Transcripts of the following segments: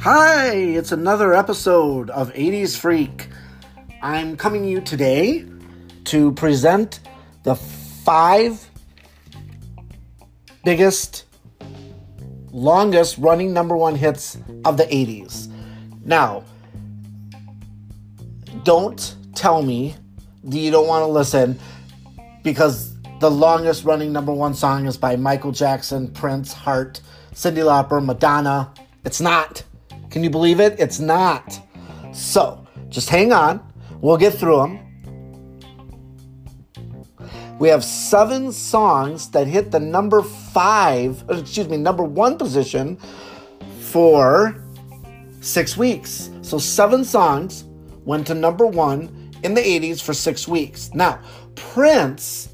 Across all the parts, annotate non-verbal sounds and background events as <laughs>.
Hi, it's another episode of 80s Freak. I'm coming to you today to present the five biggest, longest running number one hits of the 80s. Now, don't tell me that you don't want to listen because the longest running number one song is by Michael Jackson, Prince, Heart, Cyndi Lauper, Madonna. It's not. Can you believe it? It's not. So, just hang on. We'll get through them. We have seven songs that hit the number five, uh, excuse me, number one position for six weeks. So, seven songs went to number one in the 80s for six weeks. Now, Prince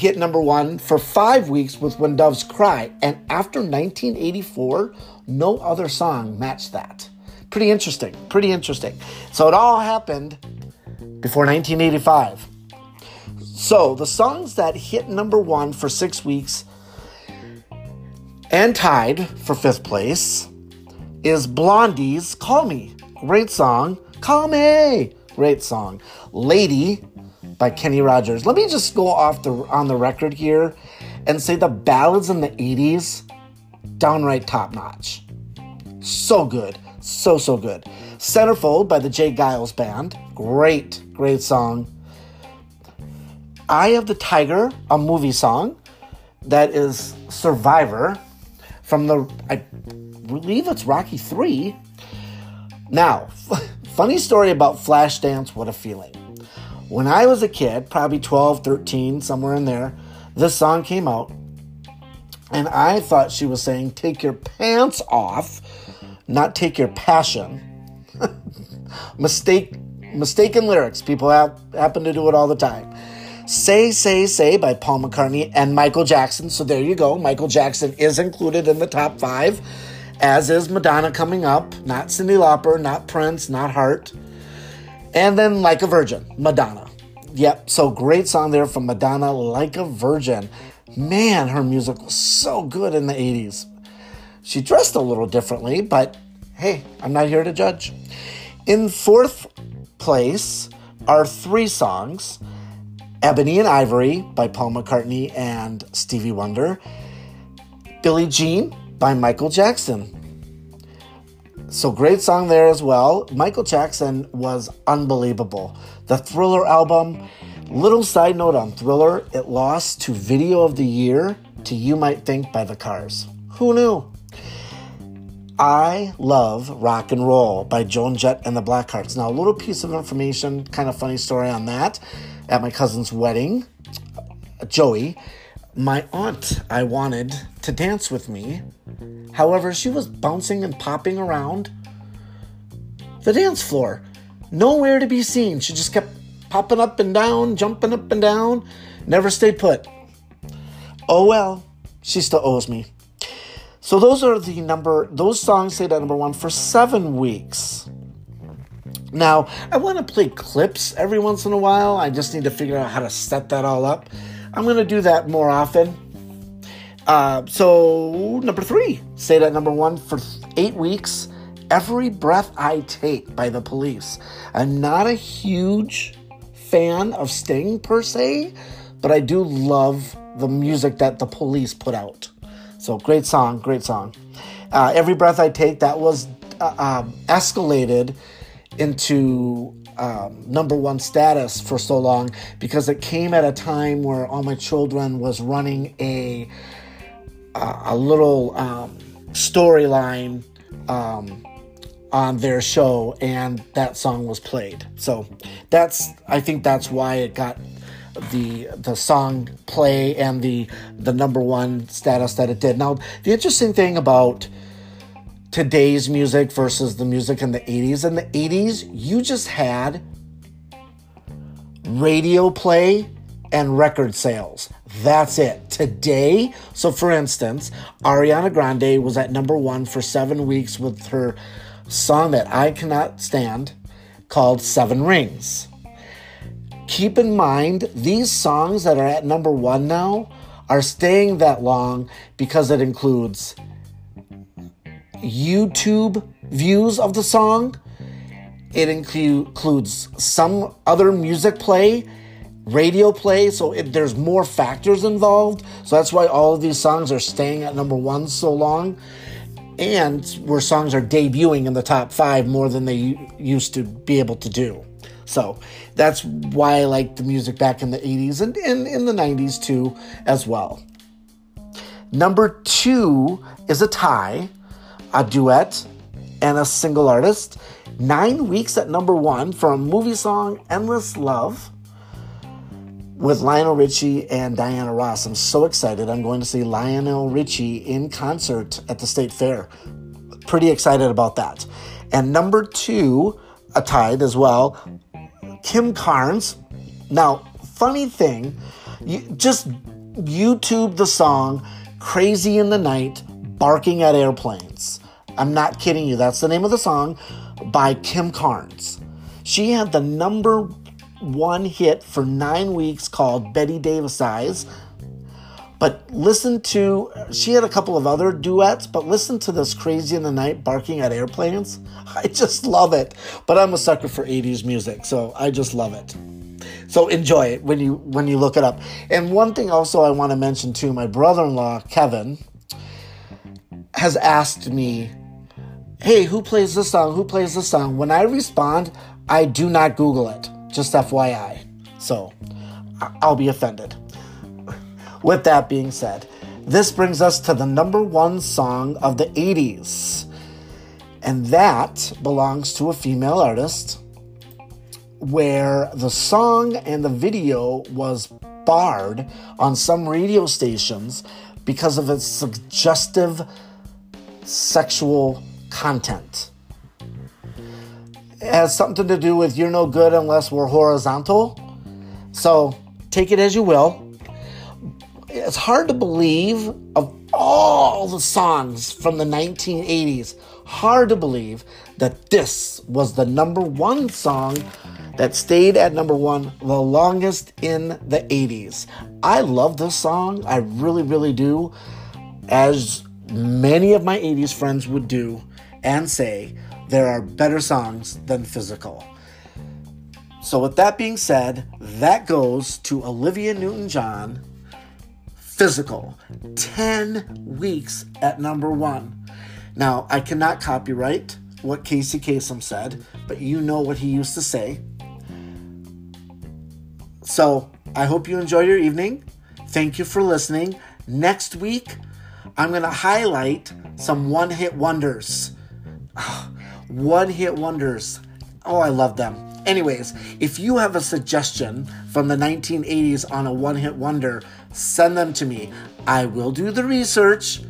hit number one for five weeks with When Doves Cry. And after 1984, no other song matched that. Pretty interesting. Pretty interesting. So it all happened before 1985. So the songs that hit number one for six weeks and tied for fifth place is Blondie's Call Me. Great song. Call Me. Great song. Lady by Kenny Rogers. Let me just go off the on the record here and say the ballads in the 80s downright top notch. So good. So, so good. Centerfold by the J. Geils Band. Great, great song. Eye of the Tiger, a movie song that is Survivor from the, I believe it's Rocky 3. Now, <laughs> funny story about Flashdance, What a Feeling. When I was a kid, probably 12, 13, somewhere in there, this song came out. And I thought she was saying, take your pants off, not take your passion. <laughs> Mistake, mistaken lyrics. People have, happen to do it all the time. Say, Say, Say by Paul McCartney and Michael Jackson. So there you go. Michael Jackson is included in the top five, as is Madonna coming up. Not Cyndi Lauper, not Prince, not Heart. And then Like a Virgin, Madonna. Yep, so great song there from Madonna, Like a Virgin. Man, her music was so good in the 80s. She dressed a little differently, but hey, I'm not here to judge. In fourth place are three songs Ebony and Ivory by Paul McCartney and Stevie Wonder, Billie Jean by Michael Jackson. So great song there as well. Michael Jackson was unbelievable. The Thriller album, little side note on Thriller, it lost to Video of the Year to You Might Think by the Cars. Who knew? I love Rock and Roll by Joan Jett and the Blackhearts. Now, a little piece of information, kind of funny story on that. At my cousin's wedding, Joey, my aunt, I wanted to dance with me. However, she was bouncing and popping around the dance floor. Nowhere to be seen. She just kept popping up and down, jumping up and down, never stayed put. Oh well, she still owes me. So those are the number, those songs stayed at number one for seven weeks. Now, I want to play clips every once in a while. I just need to figure out how to set that all up. I'm going to do that more often. Uh, so, number three, stayed at number one for eight weeks. Every Breath I Take by the police. I'm not a huge fan of Sting per se, but I do love the music that the police put out. So great song, great song. Uh, Every breath I take that was uh, um, escalated into um, number one status for so long because it came at a time where all my children was running a uh, a little um, storyline um, on their show and that song was played so that's i think that's why it got the the song play and the the number one status that it did. Now, the interesting thing about today's music versus the music in the 80s in the 80s, you just had radio play and record sales. That's it. Today, so for instance, Ariana Grande was at number 1 for 7 weeks with her song that I cannot stand called 7 Rings keep in mind these songs that are at number one now are staying that long because it includes YouTube views of the song. It includes some other music play, radio play, so it, there's more factors involved. So that's why all of these songs are staying at number one so long. And where songs are debuting in the top five more than they used to be able to do. So that's why I like the music back in the 80s and in, in the 90s too, as well. Number two is a tie, a duet, and a single artist. Nine weeks at number one for a movie song, Endless Love, with Lionel Richie and Diana Ross. I'm so excited. I'm going to see Lionel Richie in concert at the State Fair. Pretty excited about that. And number two, a tied as well, Kim Carnes. Now, funny thing, you just YouTube the song Crazy in the Night, Barking at Airplanes. I'm not kidding you. That's the name of the song by Kim Carnes. She had the number one hit for nine weeks called Bette Davis Eyes. But listen to, she had a couple of other duets, but listen to this Crazy in the Night barking at airplanes. <laughs> I just love it. But I'm a sucker for 80s music, so I just love it. So enjoy it when you when you look it up. And one thing also I want to mention too, my brother-in-law Kevin has asked me, "Hey, who plays this song? Who plays this song?" When I respond, I do not Google it. Just FYI. So I'll be offended. With that being said, this brings us to the number one song of the 80s. And that belongs to a female artist where the song and the video was barred on some radio stations because of its suggestive sexual content. It has something to do with you're no good unless we're horizontal. So take it as you will. It's hard to believe of all the songs from the 1980s, hard to believe that this was the number one song that stayed at number one the longest in the 80s. I love this song. I really, really do. As many of my 80s friends would do and say, there are better songs than Physical. So, with that being said, that goes to Olivia Newton John, Physical, 10 weeks at number one. Now, I cannot copyright what Casey Kasem said, but you know what he used to say. So I hope you enjoy your evening. Thank you for listening. Next week, I'm going to highlight some one hit wonders. Ah, one hit wonders. Oh, I love them. Anyways, if you have a suggestion from the 1980s on a one hit wonder, send them to me. I will do the research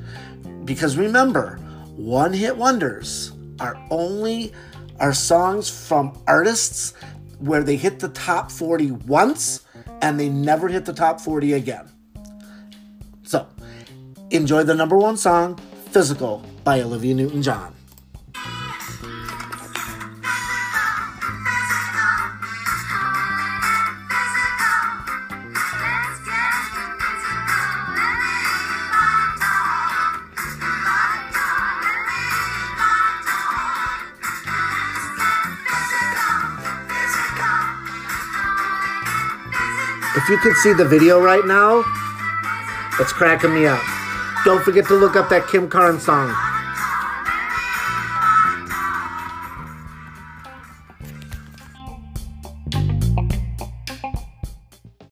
because remember, one hit wonders are only are songs from artists where they hit the top 40 once and they never hit the top 40 again. Enjoy the number one song, Physical, by Olivia Newton John. If you could see the video right now, it's cracking me up. Don't forget to look up that Kim Carnes song.